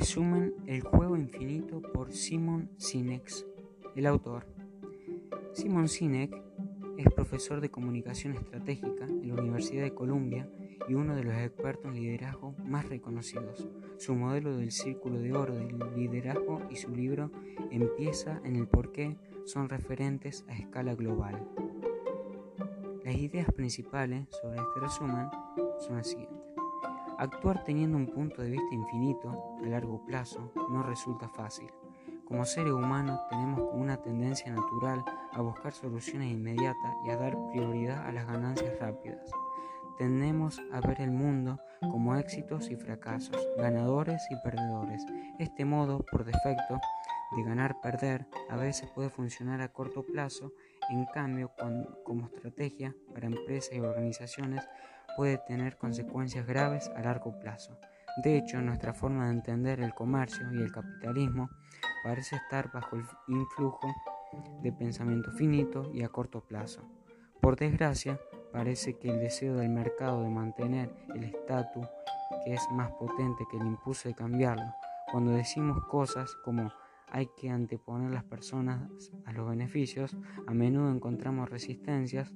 Resumen El juego infinito por Simon Sinek, el autor. Simon Sinek es profesor de comunicación estratégica en la Universidad de Columbia y uno de los expertos en liderazgo más reconocidos. Su modelo del círculo de oro del liderazgo y su libro Empieza en el porqué son referentes a escala global. Las ideas principales sobre este resumen son las siguientes. Actuar teniendo un punto de vista infinito a largo plazo no resulta fácil. Como seres humanos tenemos una tendencia natural a buscar soluciones inmediatas y a dar prioridad a las ganancias rápidas. Tendemos a ver el mundo como éxitos y fracasos, ganadores y perdedores. Este modo, por defecto, de ganar-perder a veces puede funcionar a corto plazo, en cambio, como estrategia para empresas y organizaciones puede tener consecuencias graves a largo plazo. De hecho, nuestra forma de entender el comercio y el capitalismo parece estar bajo el influjo de pensamiento finito y a corto plazo. Por desgracia, parece que el deseo del mercado de mantener el estatus que es más potente que el impulso de cambiarlo. Cuando decimos cosas como hay que anteponer las personas a los beneficios, a menudo encontramos resistencias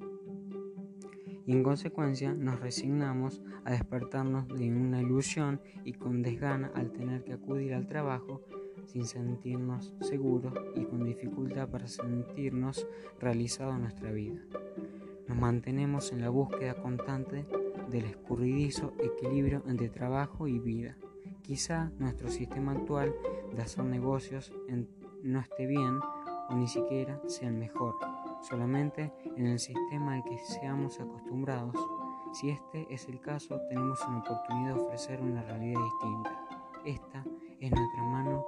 y en consecuencia nos resignamos a despertarnos de una ilusión y con desgana al tener que acudir al trabajo sin sentirnos seguros y con dificultad para sentirnos realizados en nuestra vida. Nos mantenemos en la búsqueda constante del escurridizo equilibrio entre trabajo y vida. Quizá nuestro sistema actual de hacer negocios no esté bien o ni siquiera sea el mejor solamente en el sistema al que seamos acostumbrados. Si este es el caso, tenemos una oportunidad de ofrecer una realidad distinta. Esta es nuestra mano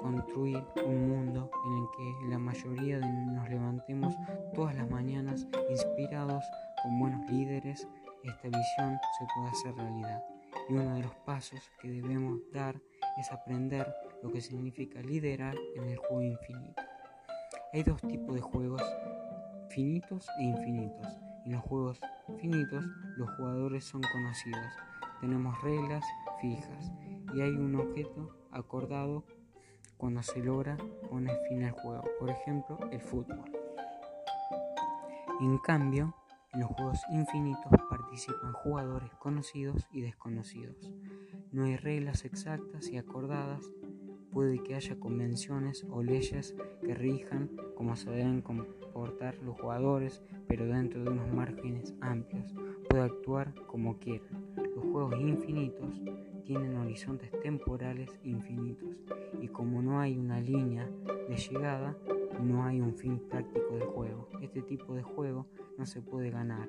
construir un mundo en el que la mayoría de nos levantemos todas las mañanas inspirados con buenos líderes. Esta visión se puede hacer realidad. Y uno de los pasos que debemos dar es aprender lo que significa liderar en el juego infinito. Hay dos tipos de juegos finitos e infinitos. En los juegos finitos los jugadores son conocidos, tenemos reglas fijas y hay un objeto acordado cuando se logra poner fin al juego, por ejemplo el fútbol. En cambio, en los juegos infinitos participan jugadores conocidos y desconocidos. No hay reglas exactas y acordadas, puede que haya convenciones o leyes que rijan cómo se deben comportar los jugadores, pero dentro de unos márgenes amplios. Puede actuar como quieran. Los juegos infinitos tienen horizontes temporales infinitos y como no hay una línea de llegada, no hay un fin práctico del juego. Este tipo de juego no se puede ganar.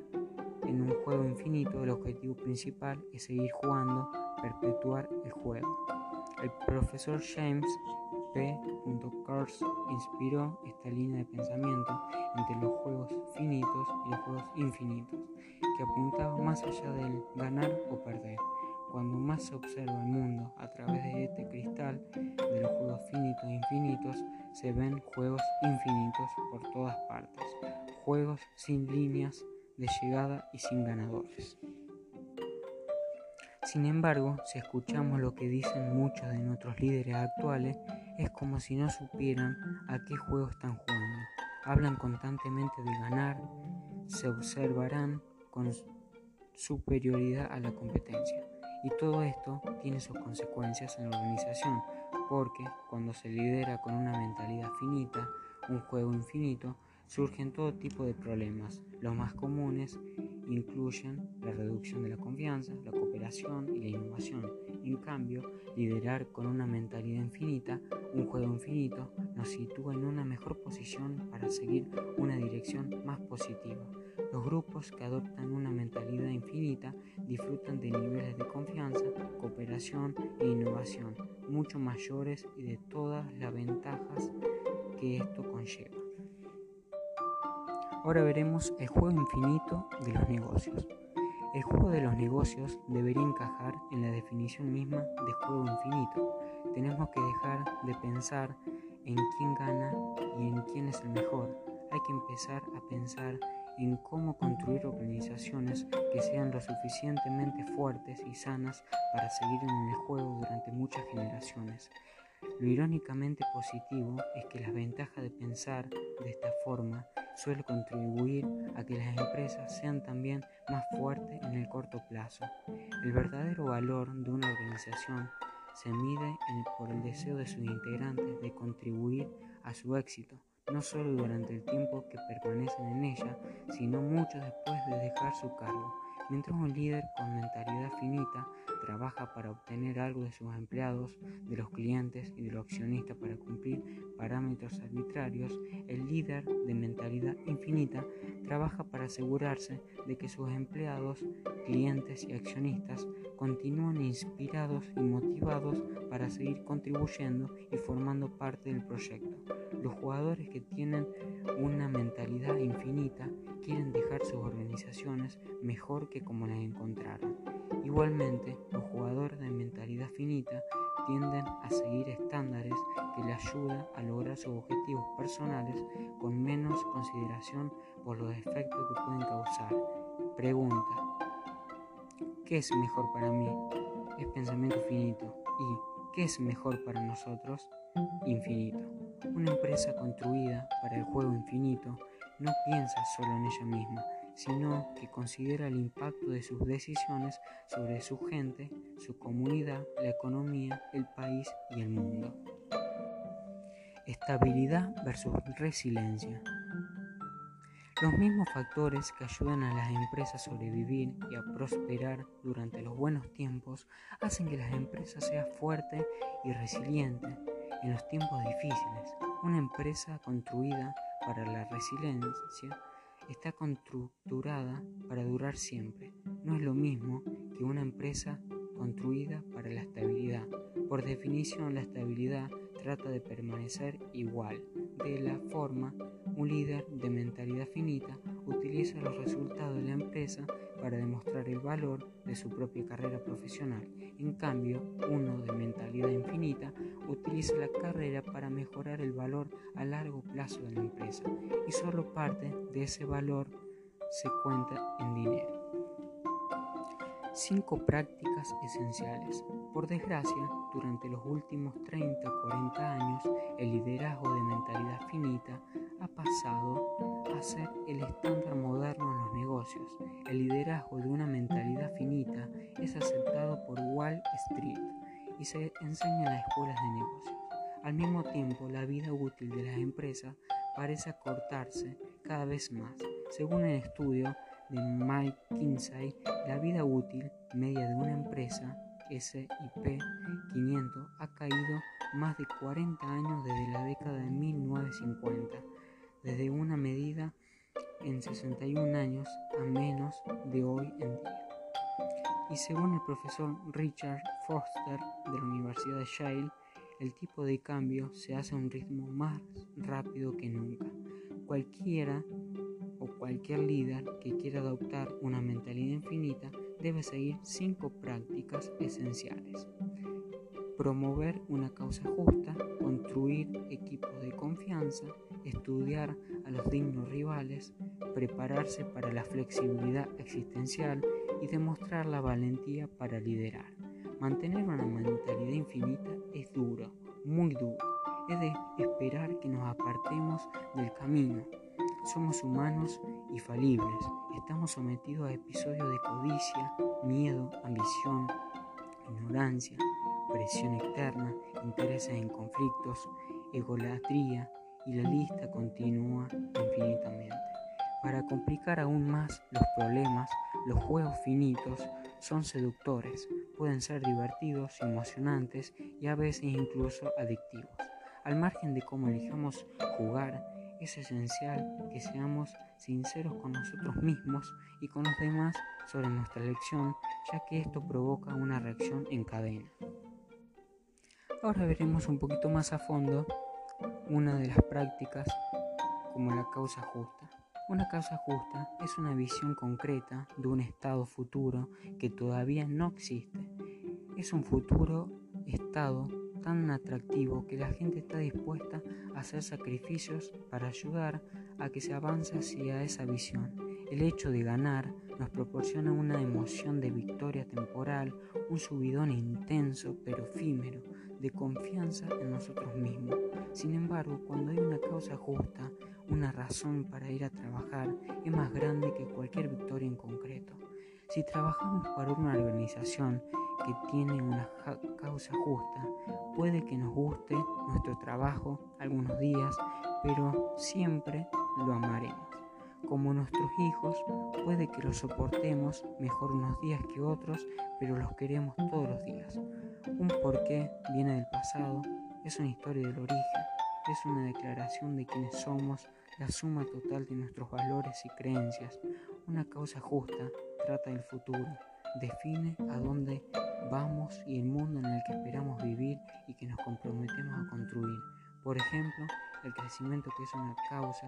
En un juego infinito el objetivo principal es seguir jugando, perpetuar el juego. El profesor James P. Kors inspiró esta línea de pensamiento entre los juegos finitos y los juegos infinitos, que apuntaba más allá del ganar o perder. Cuando más se observa el mundo a través de este cristal de los juegos finitos e infinitos, se ven juegos infinitos por todas partes, juegos sin líneas de llegada y sin ganadores. Sin embargo, si escuchamos lo que dicen muchos de nuestros líderes actuales, es como si no supieran a qué juego están jugando. Hablan constantemente de ganar, se observarán con superioridad a la competencia. Y todo esto tiene sus consecuencias en la organización, porque cuando se lidera con una mentalidad finita, un juego infinito, surgen todo tipo de problemas. Los más comunes incluyen la reducción de la confianza, la cooperación y la innovación. En cambio, liderar con una mentalidad infinita, un juego infinito, nos sitúa en una mejor posición para seguir una dirección más positiva. Los grupos que adoptan una mentalidad infinita disfrutan de niveles de confianza, cooperación e innovación mucho mayores y de todas las ventajas que esto conlleva. Ahora veremos el juego infinito de los negocios. El juego de los negocios debería encajar en la definición misma de juego infinito. Tenemos que dejar de pensar en quién gana y en quién es el mejor. Hay que empezar a pensar en cómo construir organizaciones que sean lo suficientemente fuertes y sanas para seguir en el juego durante muchas generaciones. Lo irónicamente positivo es que la ventaja de pensar de esta forma suele contribuir a que las empresas sean también más fuertes en el corto plazo. El verdadero valor de una organización se mide por el deseo de sus integrantes de contribuir a su éxito, no solo durante el tiempo que permanecen en ella, sino mucho después de dejar su cargo. Mientras un líder con mentalidad finita trabaja para obtener algo de sus empleados, de los clientes y de los accionistas para cumplir parámetros arbitrarios, el líder de mentalidad infinita trabaja para asegurarse de que sus empleados, clientes y accionistas continúan inspirados y motivados para seguir contribuyendo y formando parte del proyecto. Los jugadores que tienen una mentalidad infinita quieren dejar sus organizaciones mejor que como las encontraron. Igualmente, los jugadores de mentalidad finita tienden a seguir estándares que les ayudan a lograr sus objetivos personales con menos consideración por los efectos que pueden causar. Pregunta, ¿qué es mejor para mí? Es pensamiento finito. ¿Y qué es mejor para nosotros? Infinito. Una empresa construida para el juego infinito no piensa solo en ella misma, sino que considera el impacto de sus decisiones sobre su gente, su comunidad, la economía, el país y el mundo. Estabilidad versus resiliencia. Los mismos factores que ayudan a las empresas a sobrevivir y a prosperar durante los buenos tiempos hacen que las empresas sean fuertes y resilientes en los tiempos difíciles. Una empresa construida para la resiliencia está constructurada para durar siempre. No es lo mismo que una empresa construida para la estabilidad. Por definición, la estabilidad trata de permanecer igual. De la forma, un líder de mentalidad finita utiliza los resultados de la empresa para demostrar el valor de su propia carrera profesional. En cambio, uno de mentalidad infinita utiliza la carrera para mejorar el valor a largo plazo de la empresa y solo parte de ese valor se cuenta en dinero. Cinco prácticas esenciales. Por desgracia, durante los últimos 30 o 40 años, el liderazgo de mentalidad finita ha pasado a ser el estándar moderno en los negocios. El liderazgo de una mentalidad finita es aceptado por Wall Street y se enseña en las escuelas de negocios. Al mismo tiempo, la vida útil de las empresas parece acortarse cada vez más. Según el estudio de Mike Kinsey, la vida útil media de una empresa SIP 500 ha caído más de 40 años desde la década de 1950, desde una medida en 61 años a menos de hoy en día. Y según el profesor Richard Foster de la Universidad de Yale, el tipo de cambio se hace a un ritmo más rápido que nunca. Cualquiera o cualquier líder que quiera adoptar una mentalidad infinita debe seguir cinco prácticas esenciales. Promover una causa justa, construir equipos de confianza, estudiar a los dignos rivales, prepararse para la flexibilidad existencial y demostrar la valentía para liderar. Mantener una mentalidad infinita es duro, muy duro. Es de esperar que nos apartemos del camino, somos humanos y falibles. Estamos sometidos a episodios de codicia, miedo, ambición, ignorancia, presión externa, intereses en conflictos, egolatría y la lista continúa infinitamente. Para complicar aún más los problemas, los juegos finitos son seductores, pueden ser divertidos, emocionantes y a veces incluso adictivos. Al margen de cómo elijamos jugar, es esencial que seamos sinceros con nosotros mismos y con los demás sobre nuestra elección, ya que esto provoca una reacción en cadena. Ahora veremos un poquito más a fondo una de las prácticas como la causa justa. Una causa justa es una visión concreta de un estado futuro que todavía no existe. Es un futuro estado tan atractivo que la gente está dispuesta a hacer sacrificios para ayudar a que se avance hacia esa visión. El hecho de ganar nos proporciona una emoción de victoria temporal, un subidón intenso pero efímero de confianza en nosotros mismos. Sin embargo, cuando hay una causa justa, una razón para ir a trabajar, es más grande que cualquier victoria en concreto. Si trabajamos para una organización que tiene una causa justa, puede que nos guste nuestro trabajo algunos días, pero siempre lo amaremos. Como nuestros hijos, puede que los soportemos mejor unos días que otros, pero los queremos todos los días. Un porqué viene del pasado, es una historia del origen, es una declaración de quienes somos, la suma total de nuestros valores y creencias. Una causa justa trata del futuro, define a dónde vamos y el mundo en el que esperamos vivir y que nos comprometemos a construir. Por ejemplo, el crecimiento que es una causa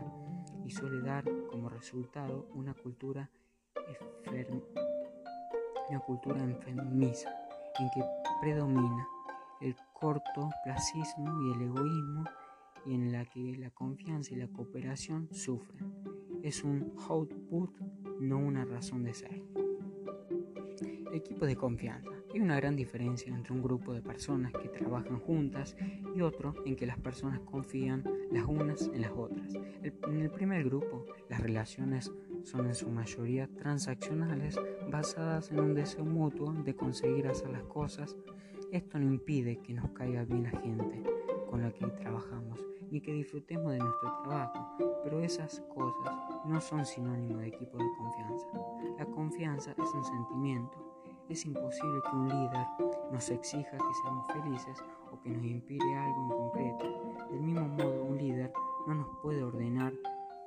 y suele dar como resultado una cultura una cultura enfermiza en que predomina el cortoplacismo y el egoísmo y en la que la confianza y la cooperación sufren. Es un output, no una razón de ser. Equipo de confianza. Hay una gran diferencia entre un grupo de personas que trabajan juntas y otro en que las personas confían las unas en las otras. en el primer grupo, las relaciones son en su mayoría transaccionales basadas en un deseo mutuo de conseguir hacer las cosas. Esto no impide que nos caiga bien la gente con la que trabajamos ni que disfrutemos de nuestro trabajo, pero esas cosas no son sinónimo de equipo de confianza. La confianza es un sentimiento es imposible que un líder nos exija que seamos felices o que nos impide algo en concreto. Del mismo modo, un líder no nos puede ordenar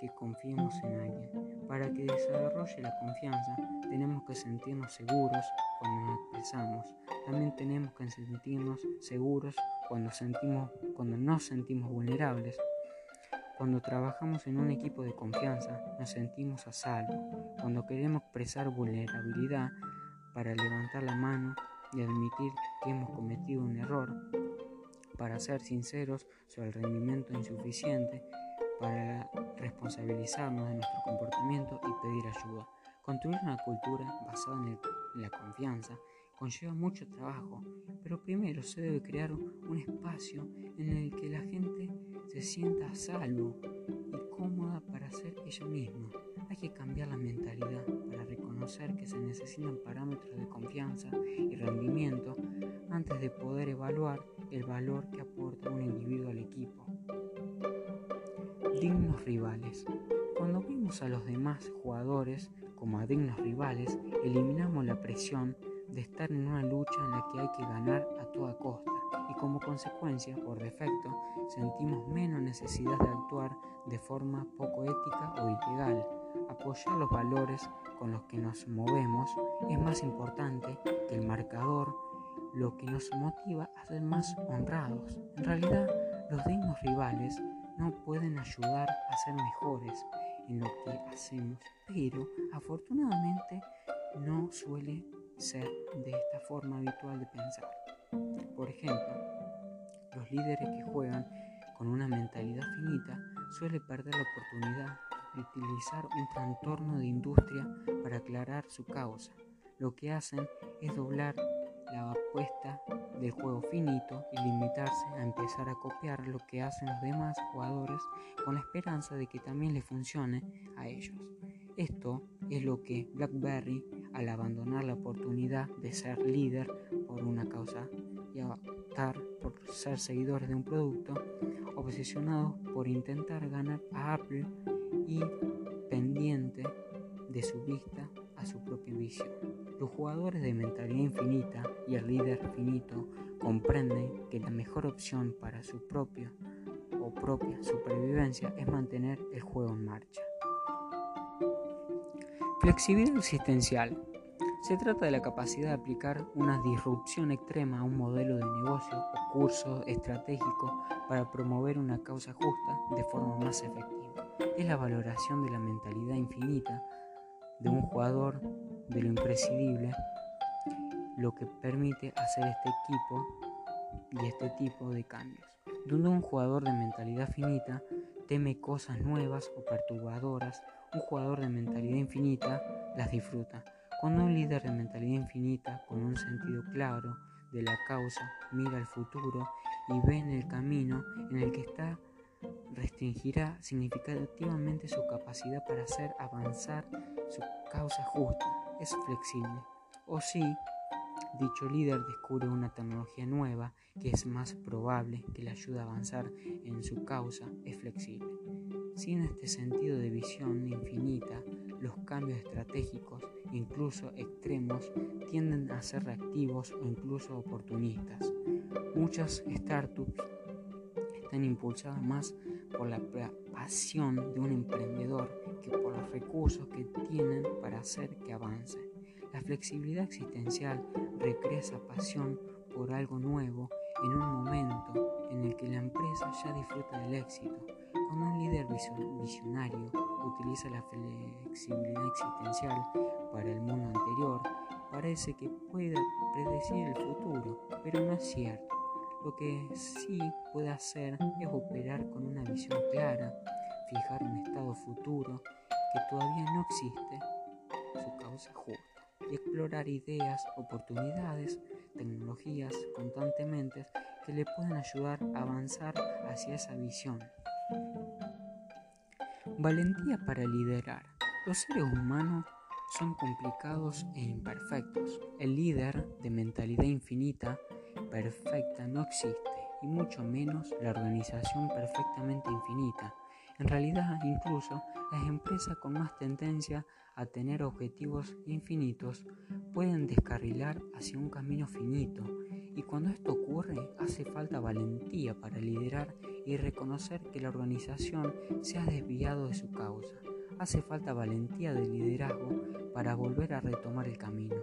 que confiemos en alguien. Para que desarrolle la confianza, tenemos que sentirnos seguros cuando nos expresamos. También tenemos que sentirnos seguros cuando, sentimos, cuando nos sentimos vulnerables. Cuando trabajamos en un equipo de confianza, nos sentimos a salvo. Cuando queremos expresar vulnerabilidad, para levantar la mano y admitir que hemos cometido un error, para ser sinceros sobre el rendimiento insuficiente, para responsabilizarnos de nuestro comportamiento y pedir ayuda. Construir una cultura basada en, la confianza conlleva mucho trabajo, pero primero se debe crear un espacio en el que la gente se sienta a salvo y cómoda para ser ella misma. Hay que cambiar la mentalidad para reconocer que se necesitan parámetros de confianza y rendimiento antes de poder evaluar el valor que aporta un individuo al equipo. Dignos rivales. Cuando vimos a los demás jugadores como a dignos rivales, eliminamos la presión de estar en una lucha en la que hay que ganar a toda costa y como consecuencia, por defecto, sentimos menos necesidad de actuar de forma poco ética o ilegal apoyar los valores con los que nos movemos es más importante que el marcador, lo que nos motiva a ser más honrados. En realidad, los dignos rivales no pueden ayudar a ser mejores en lo que hacemos, pero afortunadamente no suele ser de esta forma habitual de pensar. Por ejemplo, los líderes que juegan con una mentalidad finita suelen perder la oportunidad utilizar un trastorno de industria para aclarar su causa. Lo que hacen es doblar la apuesta del juego finito y limitarse a empezar a copiar lo que hacen los demás jugadores con la esperanza de que también les funcione a ellos. Esto es lo que BlackBerry, al abandonar la oportunidad de ser líder por una causa y optar por ser seguidores de un producto, obsesionados por intentar ganar a Apple y pendiente de su vista a su propia visión. Los jugadores de mentalidad infinita y el líder finito comprenden que la mejor opción para su propia o propia supervivencia es mantener el juego en marcha. Flexibilidad existencial. Se trata de la capacidad de aplicar una disrupción extrema a un modelo de negocio o curso estratégico para promover una causa justa de forma más efectiva es la valoración de la mentalidad infinita de un jugador, de lo imprescindible, lo que permite hacer este equipo y este tipo de cambios. Donde un jugador de mentalidad finita teme cosas nuevas o perturbadoras Un jugador de mentalidad infinita las disfruta. Cuando un líder de mentalidad infinita, con un sentido claro de la causa, mira al futuro y ve en el camino en el que está, restringirá significativamente su capacidad para hacer avanzar su causa justa. Es flexible. O si dicho líder descubre una tecnología nueva que es más probable que le ayude a avanzar en su causa, es flexible. Sin este sentido de visión infinita, los cambios estratégicos, incluso extremos, tienden a ser reactivos o incluso oportunistas. Muchas startups están impulsadas más por la pasión de un emprendedor que por los recursos que tienen para hacer que avance. La flexibilidad existencial recrea esa pasión por algo nuevo en un momento en el que la empresa ya disfruta del éxito. Cuando un líder visionario utiliza la flexibilidad existencial para el mundo anterior, parece que pueda predecir el futuro, pero no es cierto. Lo que sí puede hacer es operar con una visión clara, fijar un estado futuro que todavía no existe, su causa justa y explorar ideas, oportunidades, tecnologías constantemente que le pueden ayudar a avanzar hacia esa visión. Valentía para liderar. Los seres humanos son complicados e imperfectos. El líder de mentalidad infinita perfecta no existe, y mucho menos la organización perfectamente infinita. En realidad, incluso las empresas con más tendencia a tener objetivos infinitos pueden descarrilar hacia un camino finito y cuando esto ocurre hace falta valentía para liderar y reconocer que la organización se ha desviado de su causa. Hace falta valentía de liderazgo para volver a retomar el camino.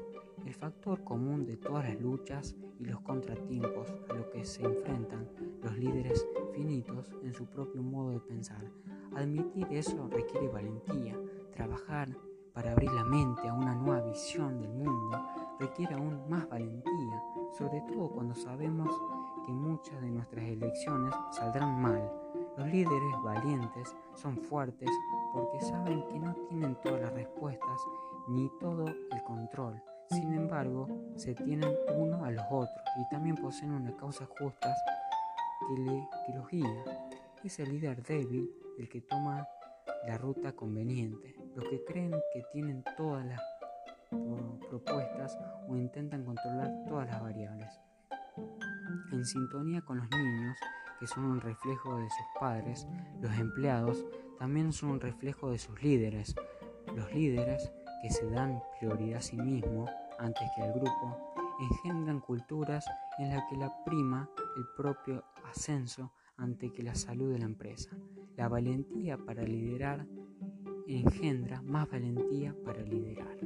El factor común de todas las luchas y los contratiempos a los que se enfrentan los líderes finitos en su propio modo de pensar. Admitir eso requiere valentía, trabajar para abrir la mente a una nueva visión del mundo requiere aún más valentía, sobre todo cuando sabemos que muchas de nuestras elecciones saldrán mal. Los líderes valientes son fuertes porque saben que no tienen todas las respuestas ni todo el control. Sin embargo, se tienen uno a los otros y también poseen una causa justa que, le, que los guía. Es el líder débil el que toma la ruta conveniente. Los que creen que tienen todas las propuestas o intentan controlar todas las variables. En sintonía con los niños, que son un reflejo de sus padres, los empleados también son un reflejo de sus líderes. Los líderes, que se dan prioridad a sí mismos antes que al grupo, engendran culturas en las que la prima el propio ascenso ante que la salud de la empresa. La valentía para liderar engendra más valentía para liderar.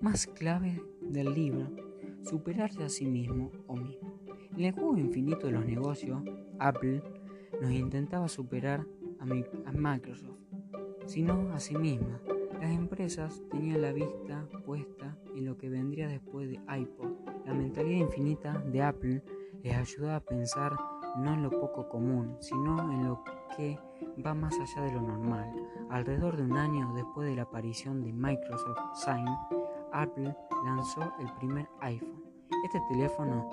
Más clave del libro, superarse a sí mismo o mismo. En el juego infinito de los negocios, Apple nos intentaba superar a Microsoft, sino a sí misma. Las empresas tenían la vista puesta en lo que vendría después de iPod. La mentalidad infinita de Apple les ayudaba a pensar no en lo poco común, sino en lo que va más allá de lo normal. Alrededor de un año después de la aparición de Microsoft Sign, Apple lanzó el primer iPhone. Este teléfono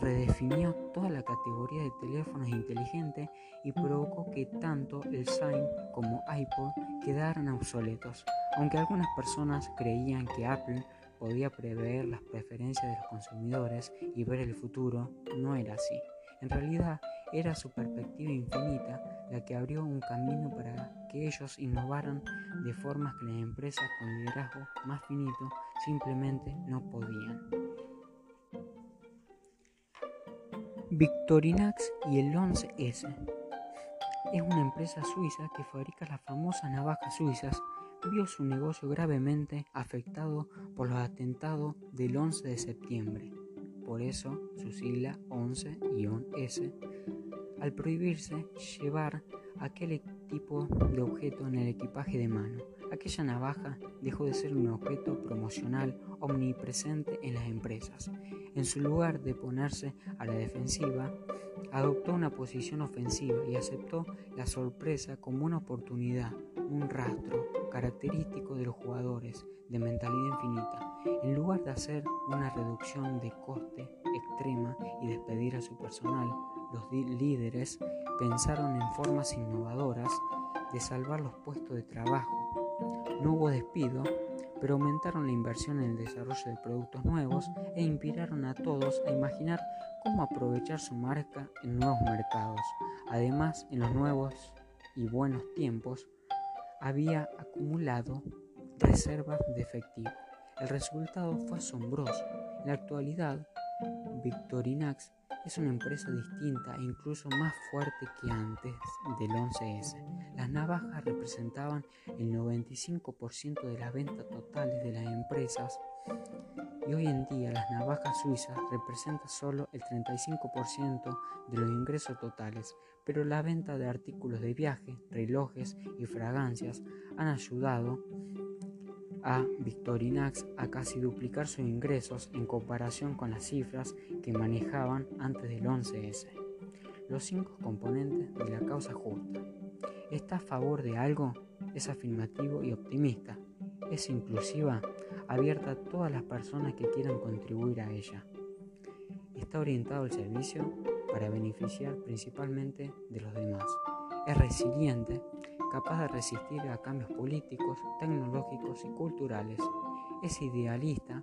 redefinió toda la categoría de teléfonos inteligentes y provocó que tanto el Sign como iPod quedaran obsoletos. Aunque algunas personas creían que Apple podía prever las preferencias de los consumidores y ver el futuro, no era así. En realidad, era su perspectiva infinita la que abrió un camino para que ellos innovaran de formas que las empresas con liderazgo más finito simplemente no podían. Victorinax y el 11S es una empresa suiza que fabrica las famosas navajas suizas vio su negocio gravemente afectado por los atentados del 11 de septiembre. Por eso su sigla 11-S, al prohibirse llevar aquel tipo de objeto en el equipaje de mano. aquella navaja dejó de ser un objeto promocional omnipresente en las empresas. En su lugar de ponerse a la defensiva, adoptó una posición ofensiva y aceptó la sorpresa como una oportunidad, un rastro característico de los jugadores de mentalidad infinita. En lugar de hacer una reducción de coste extrema y despedir a su personal, los líderes pensaron en formas innovadoras de salvar los puestos de trabajo. No hubo despido, pero aumentaron la inversión en el desarrollo de productos nuevos e inspiraron a todos a imaginar cómo aprovechar su marca en nuevos mercados. Además, en los nuevos y buenos tiempos, había acumulado reservas de efectivo. El resultado fue asombroso. En la actualidad, Victorinax es una empresa distinta e incluso más fuerte que antes del 11S. Las navajas representaban el 95% de las ventas totales de las empresas y hoy en día las navajas suizas representan solo el 35% de los ingresos totales, pero la venta de artículos de viaje, relojes y fragancias han ayudado a Victorinax a casi duplicar sus ingresos en comparación con las cifras que manejaban antes del 11S. Los cinco componentes de la causa justa. Está a favor de algo, es afirmativo y optimista, es inclusiva, abierta a todas las personas que quieran contribuir a ella. Está orientado al servicio para beneficiar principalmente de los demás. Es resiliente, capaz de resistir a cambios políticos, tecnológicos y culturales. Es idealista,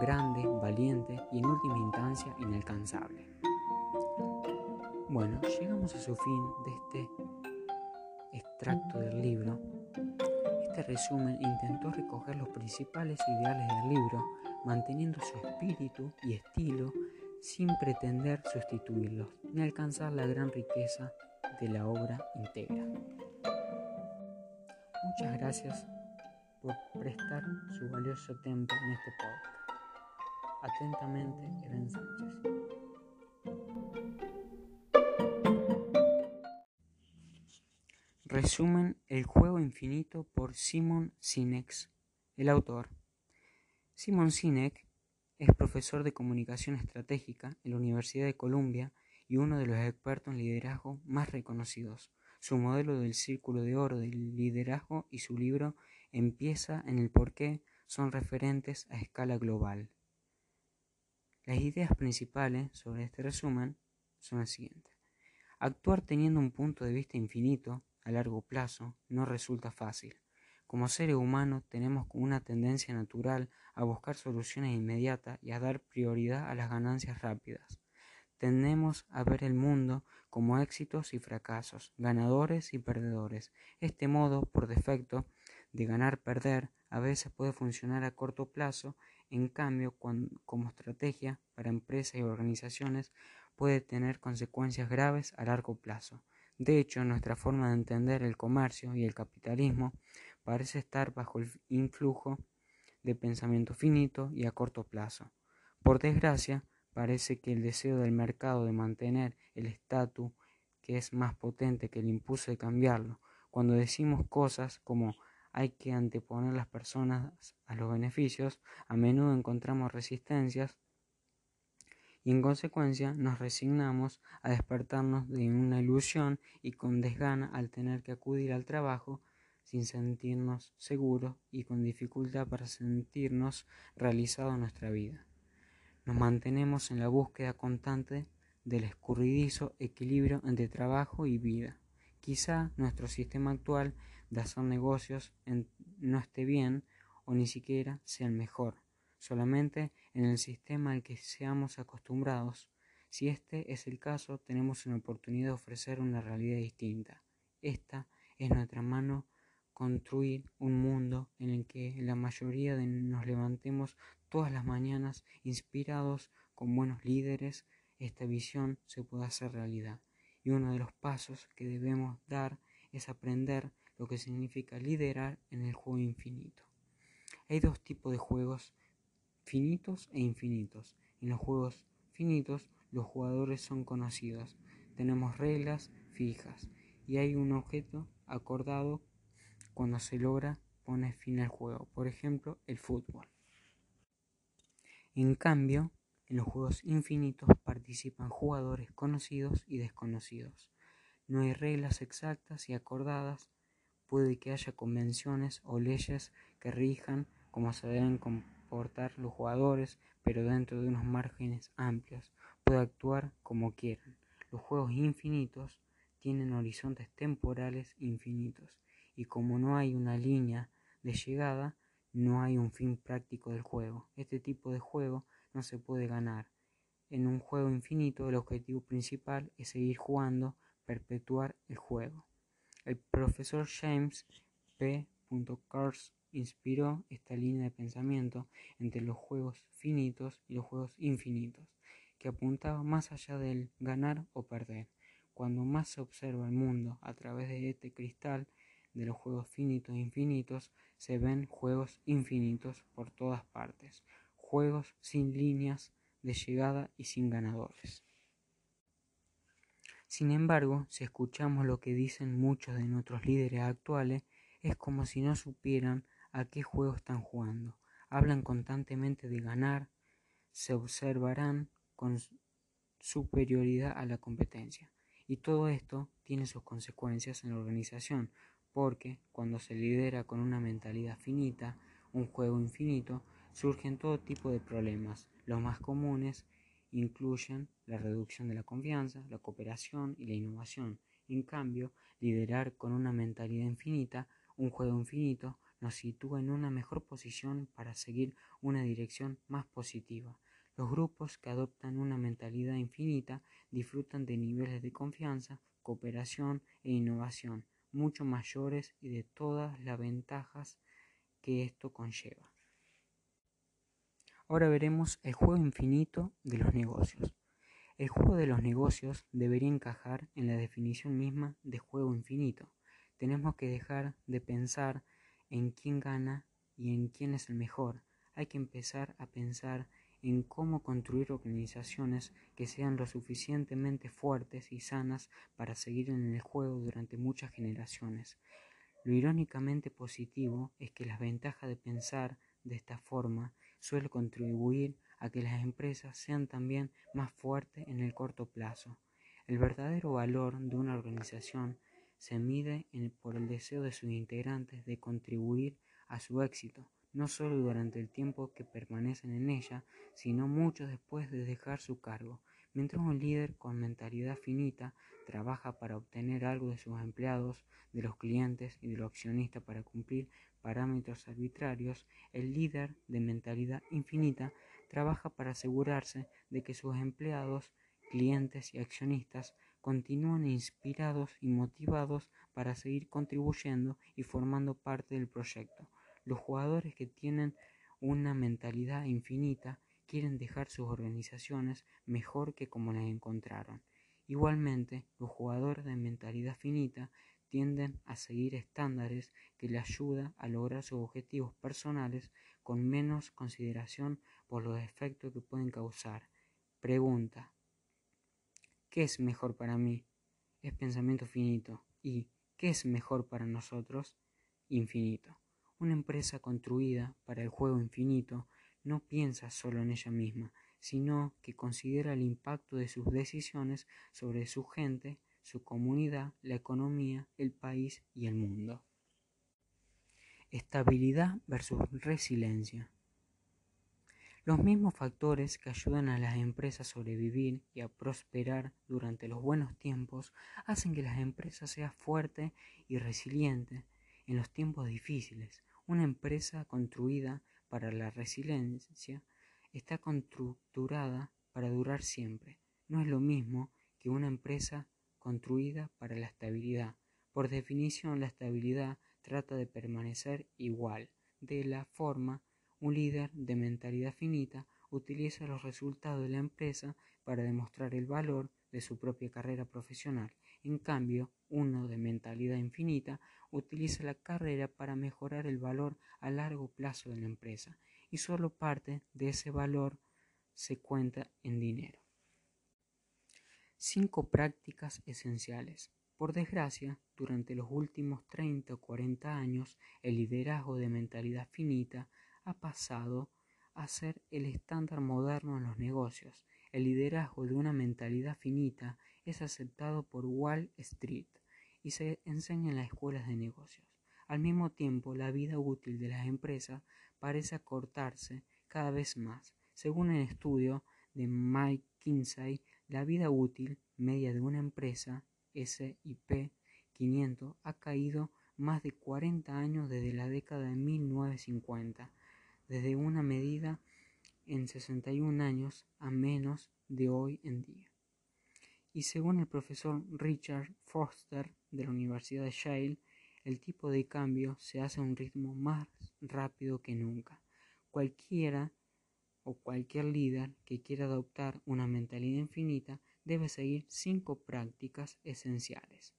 grande, valiente y en última instancia inalcanzable. Bueno, llegamos a su fin de este extracto del libro. Este resumen intentó recoger los principales ideales del libro, manteniendo su espíritu y estilo sin pretender sustituirlos ni alcanzar la gran riqueza de la obra íntegra. Muchas gracias por prestar su valioso tiempo en este podcast. Atentamente, Eren Sánchez. Resumen El juego infinito por Simon Sinek, el autor. Simon Sinek es profesor de comunicación estratégica en la Universidad de Columbia y uno de los expertos en liderazgo más reconocidos. Su modelo del círculo de oro del liderazgo y su libro empieza en el por qué son referentes a escala global. Las ideas principales sobre este resumen son las siguientes. Actuar teniendo un punto de vista infinito a largo plazo no resulta fácil. Como seres humanos tenemos una tendencia natural a buscar soluciones inmediatas y a dar prioridad a las ganancias rápidas. Tendemos a ver el mundo como éxitos y fracasos, ganadores y perdedores. Este modo, por defecto, de ganar-perder, a veces puede funcionar a corto plazo, en cambio, como estrategia para empresas y organizaciones, puede tener consecuencias graves a largo plazo. De hecho, nuestra forma de entender el comercio y el capitalismo parece estar bajo el influjo de pensamiento finito y a corto plazo. Por desgracia, Parece que el deseo del mercado de mantener el estatus que es más potente que el impulso de cambiarlo. Cuando decimos cosas como hay que anteponer las personas a los beneficios, a menudo encontramos resistencias y en consecuencia nos resignamos a despertarnos de una ilusión y con desgana al tener que acudir al trabajo sin sentirnos seguros y con dificultad para sentirnos realizados en nuestra vida. Nos mantenemos en la búsqueda constante del escurridizo equilibrio entre trabajo y vida. Quizá nuestro sistema actual de hacer negocios no esté bien o ni siquiera sea el mejor, solamente en el sistema al que seamos acostumbrados. Si este es el caso, tenemos una oportunidad de ofrecer una realidad distinta. Esta es nuestra mano construir un mundo en el que la mayoría de nos levantemos todas las mañanas inspirados con buenos líderes, esta visión se puede hacer realidad. Y uno de los pasos que debemos dar es aprender lo que significa liderar en el juego infinito. Hay dos tipos de juegos, finitos e infinitos. En los juegos finitos los jugadores son conocidos, tenemos reglas fijas y hay un objeto acordado cuando se logra poner fin al juego, por ejemplo, el fútbol. En cambio, en los juegos infinitos participan jugadores conocidos y desconocidos. No hay reglas exactas y acordadas, puede que haya convenciones o leyes que rijan cómo se deben comportar los jugadores, pero dentro de unos márgenes amplios. Puede actuar como quieran. Los juegos infinitos tienen horizontes temporales infinitos y como no hay una línea de llegada, no hay un fin práctico del juego. Este tipo de juego no se puede ganar. En un juego infinito el objetivo principal es seguir jugando, perpetuar el juego. El profesor James P. inspiró esta línea de pensamiento entre los juegos finitos y los juegos infinitos, que apuntaba más allá del ganar o perder. Cuando más se observa el mundo a través de este cristal de los juegos finitos e infinitos, se ven juegos infinitos por todas partes, juegos sin líneas de llegada y sin ganadores. Sin embargo, si escuchamos lo que dicen muchos de nuestros líderes actuales, es como si no supieran a qué juego están jugando. Hablan constantemente de ganar, se observarán con superioridad a la competencia. Y todo esto tiene sus consecuencias en la organización, porque cuando se lidera con una mentalidad finita, un juego infinito, surgen todo tipo de problemas. Los más comunes incluyen la reducción de la confianza, la cooperación y la innovación. En cambio, liderar con una mentalidad infinita, un juego infinito, nos sitúa en una mejor posición para seguir una dirección más positiva. Los grupos que adoptan una mentalidad infinita disfrutan de niveles de confianza, cooperación e innovación mucho mayores y de todas las ventajas que esto conlleva. Ahora veremos el juego infinito de los negocios. El juego de los negocios debería encajar en la definición misma de juego infinito. Tenemos que dejar de pensar en quién gana y en quién es el mejor. Hay que empezar a pensar en cómo construir organizaciones que sean lo suficientemente fuertes y sanas para seguir en el juego durante muchas generaciones. Lo irónicamente positivo es que las ventajas de pensar de esta forma suele contribuir a que las empresas sean también más fuertes en el corto plazo. El verdadero valor de una organización se mide por el deseo de sus integrantes de contribuir a su éxito, no solo durante el tiempo que permanecen en ella, sino mucho después de dejar su cargo. Mientras un líder con mentalidad finita trabaja para obtener algo de sus empleados, de los clientes y de los accionistas para cumplir parámetros arbitrarios, el líder de mentalidad infinita trabaja para asegurarse de que sus empleados, clientes y accionistas continúan inspirados y motivados para seguir contribuyendo y formando parte del proyecto. Los jugadores que tienen una mentalidad infinita quieren dejar sus organizaciones mejor que como las encontraron. Igualmente, los jugadores de mentalidad finita tienden a seguir estándares que les ayudan a lograr sus objetivos personales con menos consideración por los efectos que pueden causar. Pregunta. ¿Qué es mejor para mí? Es pensamiento finito. ¿Y qué es mejor para nosotros? Infinito. Una empresa construida para el juego infinito no piensa solo en ella misma, sino que considera el impacto de sus decisiones sobre su gente, su comunidad, la economía, el país y el mundo. Estabilidad versus resiliencia. Los mismos factores que ayudan a las empresas a sobrevivir y a prosperar durante los buenos tiempos hacen que las empresas sean fuertes y resilientes en los tiempos difíciles. Una empresa construida para la resiliencia está constructurada para durar siempre. No es lo mismo que una empresa construida para la estabilidad. Por definición, la estabilidad trata de permanecer igual. De la forma, un líder de mentalidad finita utiliza los resultados de la empresa para demostrar el valor de su propia carrera profesional. En cambio, uno de mentalidad infinita utiliza la carrera para mejorar el valor a largo plazo de la empresa y solo parte de ese valor se cuenta en dinero. Cinco prácticas esenciales. Por desgracia, durante los últimos 30 o 40 años, el liderazgo de mentalidad finita ha pasado a ser el estándar moderno en los negocios. El liderazgo de una mentalidad finita es aceptado por Wall Street y se enseña en las escuelas de negocios. Al mismo tiempo, la vida útil de las empresas parece acortarse cada vez más. Según el estudio de Mike Kinsey, la vida útil media de una empresa SIP 500 ha caído más de 40 años desde la década de 1950, desde una medida en 61 años a menos de hoy en día. Y según el profesor Richard Foster de la Universidad de Yale, el tipo de cambio se hace a un ritmo más rápido que nunca. Cualquiera o cualquier líder que quiera adoptar una mentalidad infinita debe seguir cinco prácticas esenciales.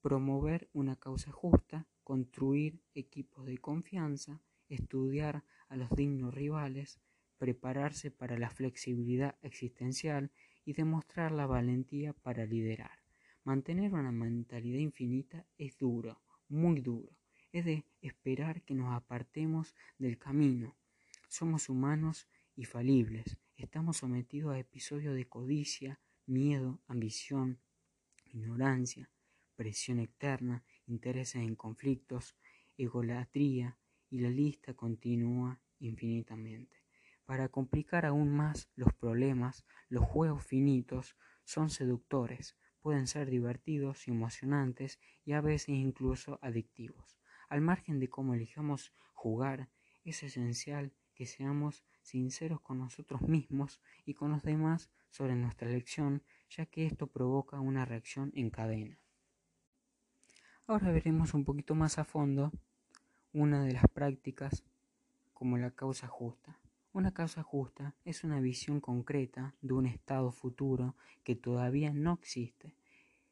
Promover una causa justa, construir equipos de confianza, estudiar a los dignos rivales, prepararse para la flexibilidad existencial y demostrar la valentía para liderar. Mantener una mentalidad infinita es duro, muy duro. Es de esperar que nos apartemos del camino. Somos humanos y falibles. Estamos sometidos a episodios de codicia, miedo, ambición, ignorancia, presión externa, intereses en conflictos, egolatría y la lista continúa infinitamente. Para complicar aún más los problemas, los juegos finitos son seductores, pueden ser divertidos emocionantes y a veces incluso adictivos. Al margen de cómo elijamos jugar, es esencial que seamos sinceros con nosotros mismos y con los demás sobre nuestra elección, ya que esto provoca una reacción en cadena. Ahora veremos un poquito más a fondo una de las prácticas como la causa justa. Una causa justa es una visión concreta de un estado futuro que todavía no existe.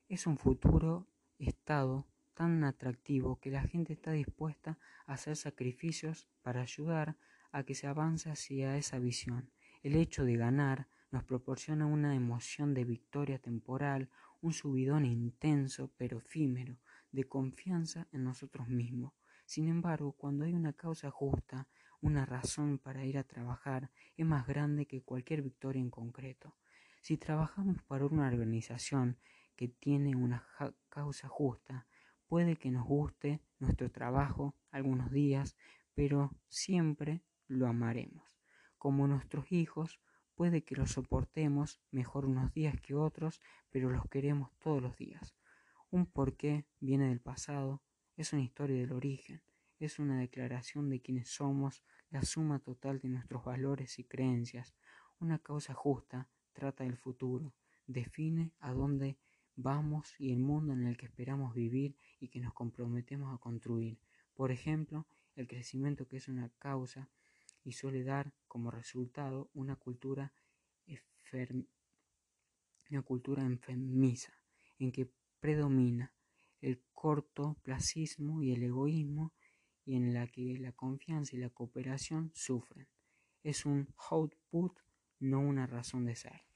Es un futuro estado tan atractivo que la gente está dispuesta a hacer sacrificios para ayudar a que se avance hacia esa visión. El hecho de ganar nos proporciona una emoción de victoria temporal, un subidón intenso pero efímero, de confianza en nosotros mismos. Sin embargo, cuando hay una causa justa, una razón para ir a trabajar, es más grande que cualquier victoria en concreto. Si trabajamos para una organización que tiene una causa justa, puede que nos guste nuestro trabajo algunos días, pero siempre lo amaremos. Como nuestros hijos, puede que los soportemos mejor unos días que otros, pero los queremos todos los días. Un porqué viene del pasado, es una historia del origen, es una declaración de quienes somos, la suma total de nuestros valores y creencias. Una causa justa trata del futuro, define a dónde vamos y el mundo en el que esperamos vivir y que nos comprometemos a construir. Por ejemplo, el crecimiento que es una causa y suele dar como resultado una cultura, una cultura enfermiza en que predomina el cortoplacismo y el egoísmo y en la que la confianza y la cooperación sufren. Es un output, no una razón de ser.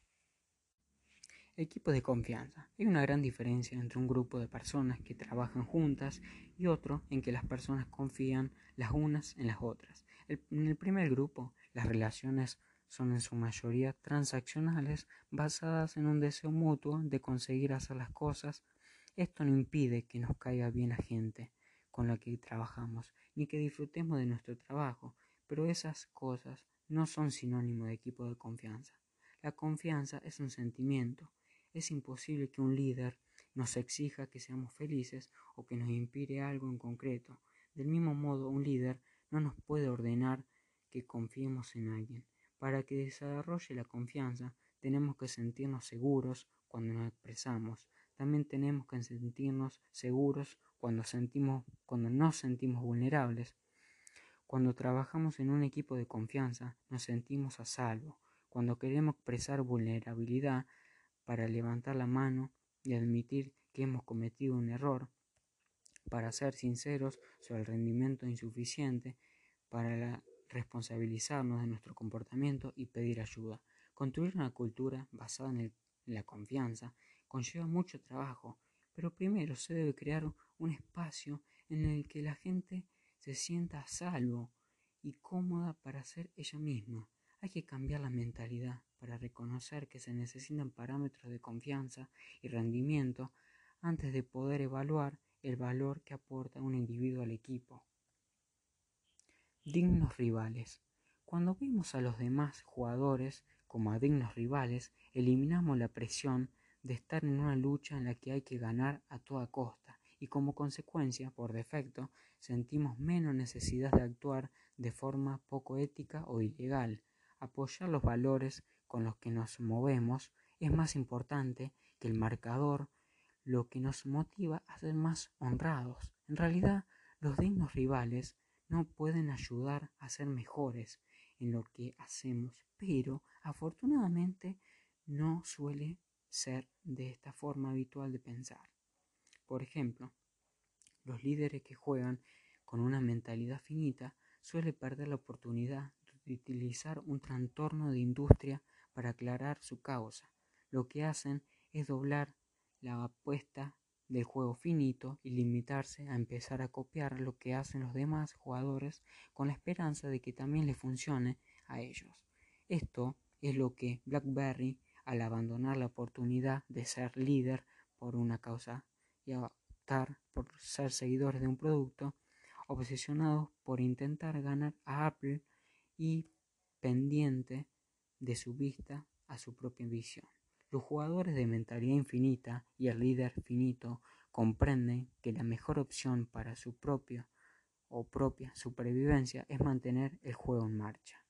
Equipo de confianza. Hay una gran diferencia entre un grupo de personas que trabajan juntas y otro en que las personas confían las unas en las otras en el primer grupo, las relaciones son en su mayoría transaccionales basadas en un deseo mutuo de conseguir hacer las cosas. Esto no impide que nos caiga bien la gente con la que trabajamos, ni que disfrutemos de nuestro trabajo, pero esas cosas no son sinónimo de equipo de confianza. La confianza es un sentimiento. Es imposible que un líder nos exija que seamos felices o que nos inspire algo en concreto. Del mismo modo, un líder no nos puede ordenar que confiemos en alguien. Para que desarrolle la confianza, tenemos que sentirnos seguros cuando nos expresamos. También tenemos que sentirnos seguros cuando, sentimos, cuando nos sentimos vulnerables. Cuando trabajamos en un equipo de confianza, nos sentimos a salvo. Cuando queremos expresar vulnerabilidad para levantar la mano y admitir que hemos cometido un error, para ser sinceros sobre el rendimiento insuficiente, para responsabilizarnos de nuestro comportamiento y pedir ayuda. Construir una cultura basada en, la confianza conlleva mucho trabajo, Pero primero se debe crear un espacio en el que la gente se sienta a salvo y cómoda para ser ella misma. Hay que cambiar la mentalidad para reconocer que se necesitan parámetros de confianza y rendimiento antes de poder evaluar el valor que aporta un individuo al equipo. Dignos rivales. Cuando vemos a los demás jugadores como a dignos rivales, eliminamos la presión de estar en una lucha en la que hay que ganar a toda costa y como consecuencia, por defecto, sentimos menos necesidad de actuar de forma poco ética o ilegal. Apoyar los valores con los que nos movemos es más importante que el marcador, lo que nos motiva a ser más honrados. En realidad, los dignos rivales no pueden ayudar a ser mejores en lo que hacemos, pero afortunadamente no suele ser de esta forma habitual de pensar. Por ejemplo, los líderes que juegan con una mentalidad finita suelen perder la oportunidad de utilizar un trastorno de industria para aclarar su causa. Lo que hacen es doblar la apuesta del juego finito y limitarse a empezar a copiar lo que hacen los demás jugadores con la esperanza de que también les funcione a ellos. Esto es lo que BlackBerry, al abandonar la oportunidad de ser líder por una causa y optar por ser seguidores de un producto, obsesionados por intentar ganar a Apple y pendiente de su vista a su propia visión. Los jugadores de mentalidad infinita y el líder finito comprenden que la mejor opción para su propia o propia supervivencia es mantener el juego en marcha.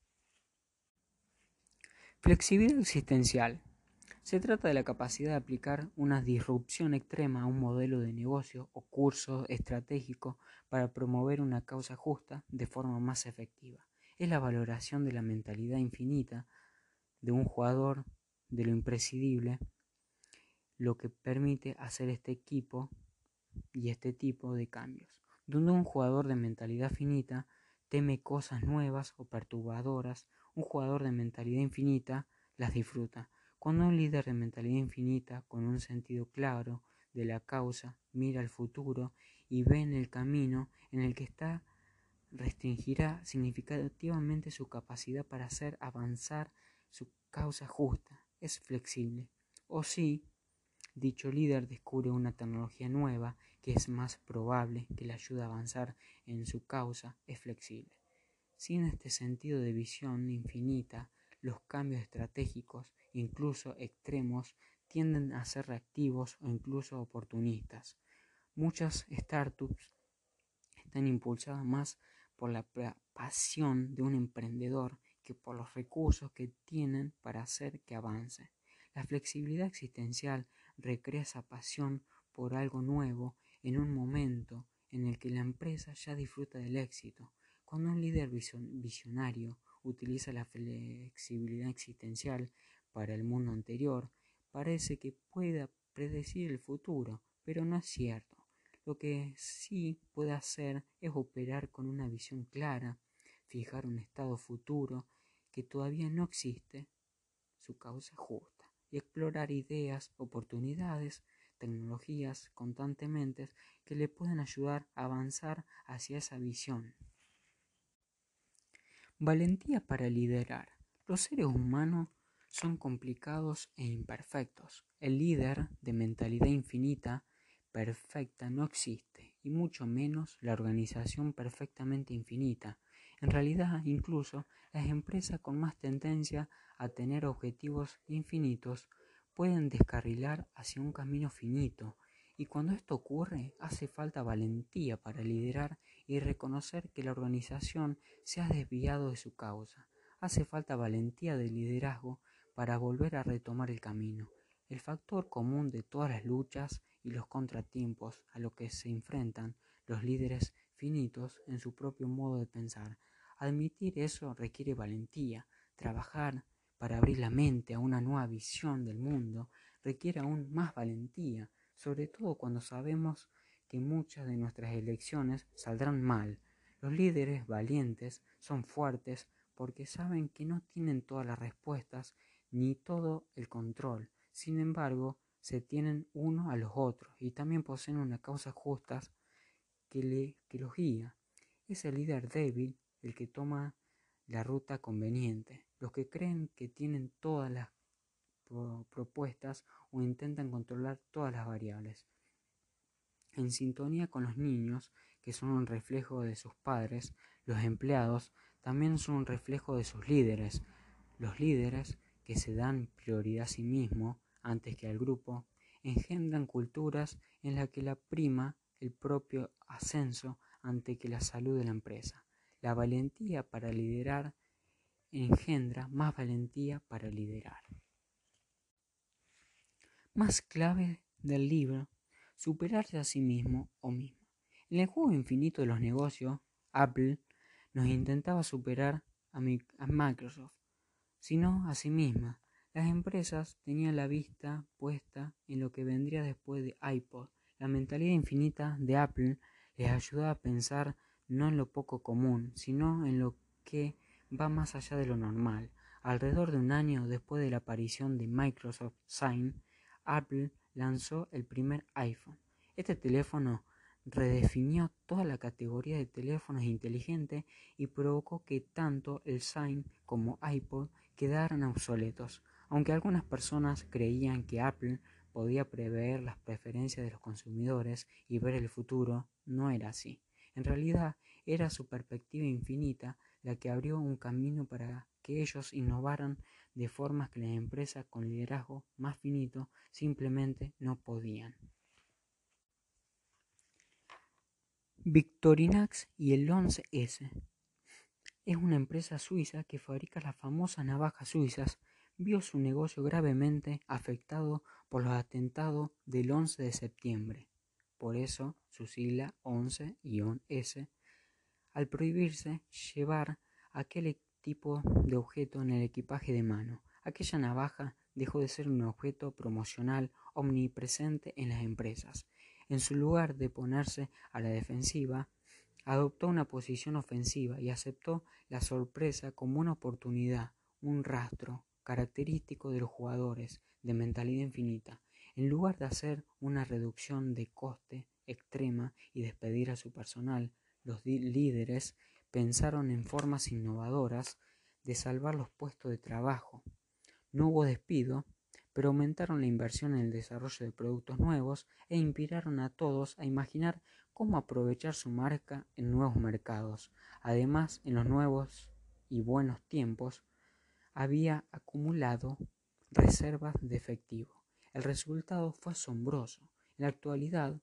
Flexibilidad existencial. Se trata de la capacidad de aplicar una disrupción extrema a un modelo de negocio o curso estratégico para promover una causa justa de forma más efectiva. Es la valoración de la mentalidad infinita de un jugador de lo imprescindible lo que permite hacer este equipo y este tipo de cambios. Donde un jugador de mentalidad finita teme cosas nuevas o perturbadoras, un jugador de mentalidad infinita las disfruta. Cuando un líder de mentalidad infinita, con un sentido claro de la causa, mira al futuro y ve en el camino en el que está, restringirá significativamente su capacidad para hacer avanzar su causa justa. Es flexible. O si dicho líder descubre una tecnología nueva que es más probable que le ayude a avanzar en su causa, es flexible. Sin este sentido de visión infinita, los cambios estratégicos, incluso extremos, tienden a ser reactivos o incluso oportunistas. Muchas startups están impulsadas más por la pasión de un emprendedor que por los recursos que tienen para hacer que avance. La flexibilidad existencial recrea esa pasión por algo nuevo en un momento en el que la empresa ya disfruta del éxito. Cuando un líder visionario utiliza la flexibilidad existencial para el mundo anterior, parece que pueda predecir el futuro, pero no es cierto. Lo que sí puede hacer es operar con una visión clara, fijar un estado futuro que todavía no existe, su causa justa, y explorar ideas, oportunidades, tecnologías constantemente que le pueden ayudar a avanzar hacia esa visión. Valentía para liderar. Los seres humanos son complicados e imperfectos. El líder de mentalidad infinita perfecta no existe, y mucho menos la organización perfectamente infinita. En realidad, incluso las empresas con más tendencia a tener objetivos infinitos pueden descarrilar hacia un camino finito, y cuando esto ocurre hace falta valentía para liderar y reconocer que la organización se ha desviado de su causa. Hace falta valentía de liderazgo para volver a retomar el camino. El factor común de todas las luchas y los contratiempos a los que se enfrentan los líderes finitos en su propio modo de pensar. Admitir eso requiere valentía. Trabajar para abrir la mente a una nueva visión del mundo requiere aún más valentía, sobre todo cuando sabemos que muchas de nuestras elecciones saldrán mal. Los líderes valientes son fuertes porque saben que no tienen todas las respuestas ni todo el control. Sin embargo, se tienen uno a los otros y también poseen una causa justa que, le, que los guía. Es el líder débil el que toma la ruta conveniente. Los que creen que tienen todas las propuestas o intentan controlar todas las variables. En sintonía con los niños, que son un reflejo de sus padres, los empleados también son un reflejo de sus líderes. Los líderes, que se dan prioridad a sí mismos antes que al grupo, engendran culturas en las que la prima el propio ascenso ante que la salud de la empresa. La valentía para liderar engendra más valentía para liderar. Más clave del libro, superarse a sí mismo o misma. En el juego infinito de los negocios, Apple nos intentaba superar a, Microsoft, sino a sí misma. Las empresas tenían la vista puesta en lo que vendría después de iPod. La mentalidad infinita de Apple les ayudaba a pensar no en lo poco común, sino en lo que va más allá de lo normal. Alrededor de un año después de la aparición de Microsoft Sign, Apple lanzó el primer iPhone. Este teléfono redefinió toda la categoría de teléfonos inteligentes y provocó que tanto el Sign como iPod quedaran obsoletos, aunque algunas personas creían que Apple podía prever las preferencias de los consumidores y ver el futuro, no era así. En realidad era su perspectiva infinita la que abrió un camino para que ellos innovaran de formas que las empresas con liderazgo más finito simplemente no podían. Victorinax y el 11S. Es una empresa suiza que fabrica las famosas navajas suizas. Vio su negocio gravemente afectado por los atentados del 11 de septiembre. Por eso su sigla 11-S. Al prohibirse llevar aquel tipo de objeto en el equipaje de mano, aquella navaja dejó de ser un objeto promocional omnipresente en las empresas en su lugar de ponerse a la defensiva, adoptó una posición ofensiva y aceptó la sorpresa como una oportunidad, un rastro característico de los jugadores de mentalidad infinita. En lugar de hacer una reducción de coste extrema y despedir a su personal, los líderes pensaron en formas innovadoras de salvar los puestos de trabajo. No hubo despido, pero aumentaron la inversión en el desarrollo de productos nuevos e inspiraron a todos a imaginar cómo aprovechar su marca en nuevos mercados. Además, en los nuevos y buenos tiempos, había acumulado reservas de efectivo. El resultado fue asombroso. En la actualidad,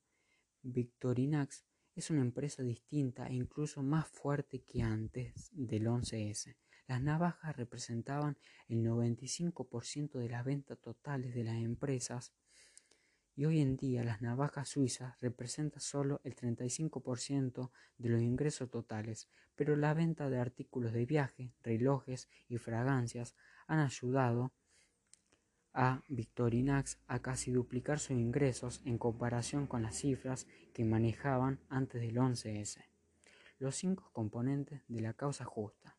Victorinax es una empresa distinta e incluso más fuerte que antes del 11S. Las navajas representaban el 95% de las ventas totales de las empresas y hoy en día las navajas suizas representan solo el 35% de los ingresos totales, pero la venta de artículos de viaje, relojes y fragancias han ayudado a Victorinax a casi duplicar sus ingresos en comparación con las cifras que manejaban antes del 11S. Los cinco componentes de la causa justa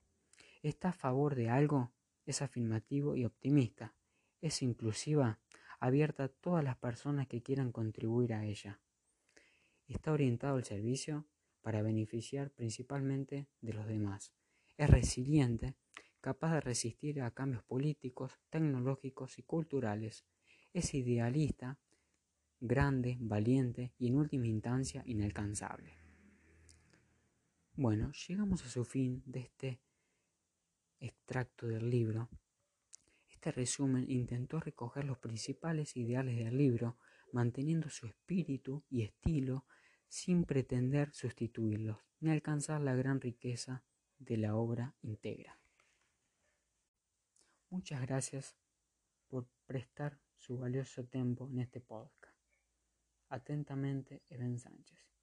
está a favor de algo, es afirmativo y optimista, es inclusiva, abierta a todas las personas que quieran contribuir a ella. Está orientado al servicio para beneficiar principalmente de los demás. Es resiliente, capaz de resistir a cambios políticos, tecnológicos y culturales. Es idealista, grande, valiente y en última instancia inalcanzable. Bueno, llegamos a su fin de este extracto del libro. Este resumen intentó recoger los principales ideales del libro, manteniendo su espíritu y estilo sin pretender sustituirlos ni alcanzar la gran riqueza de la obra íntegra. Muchas gracias por prestar su valioso tiempo en este podcast. Atentamente, Eben Sánchez.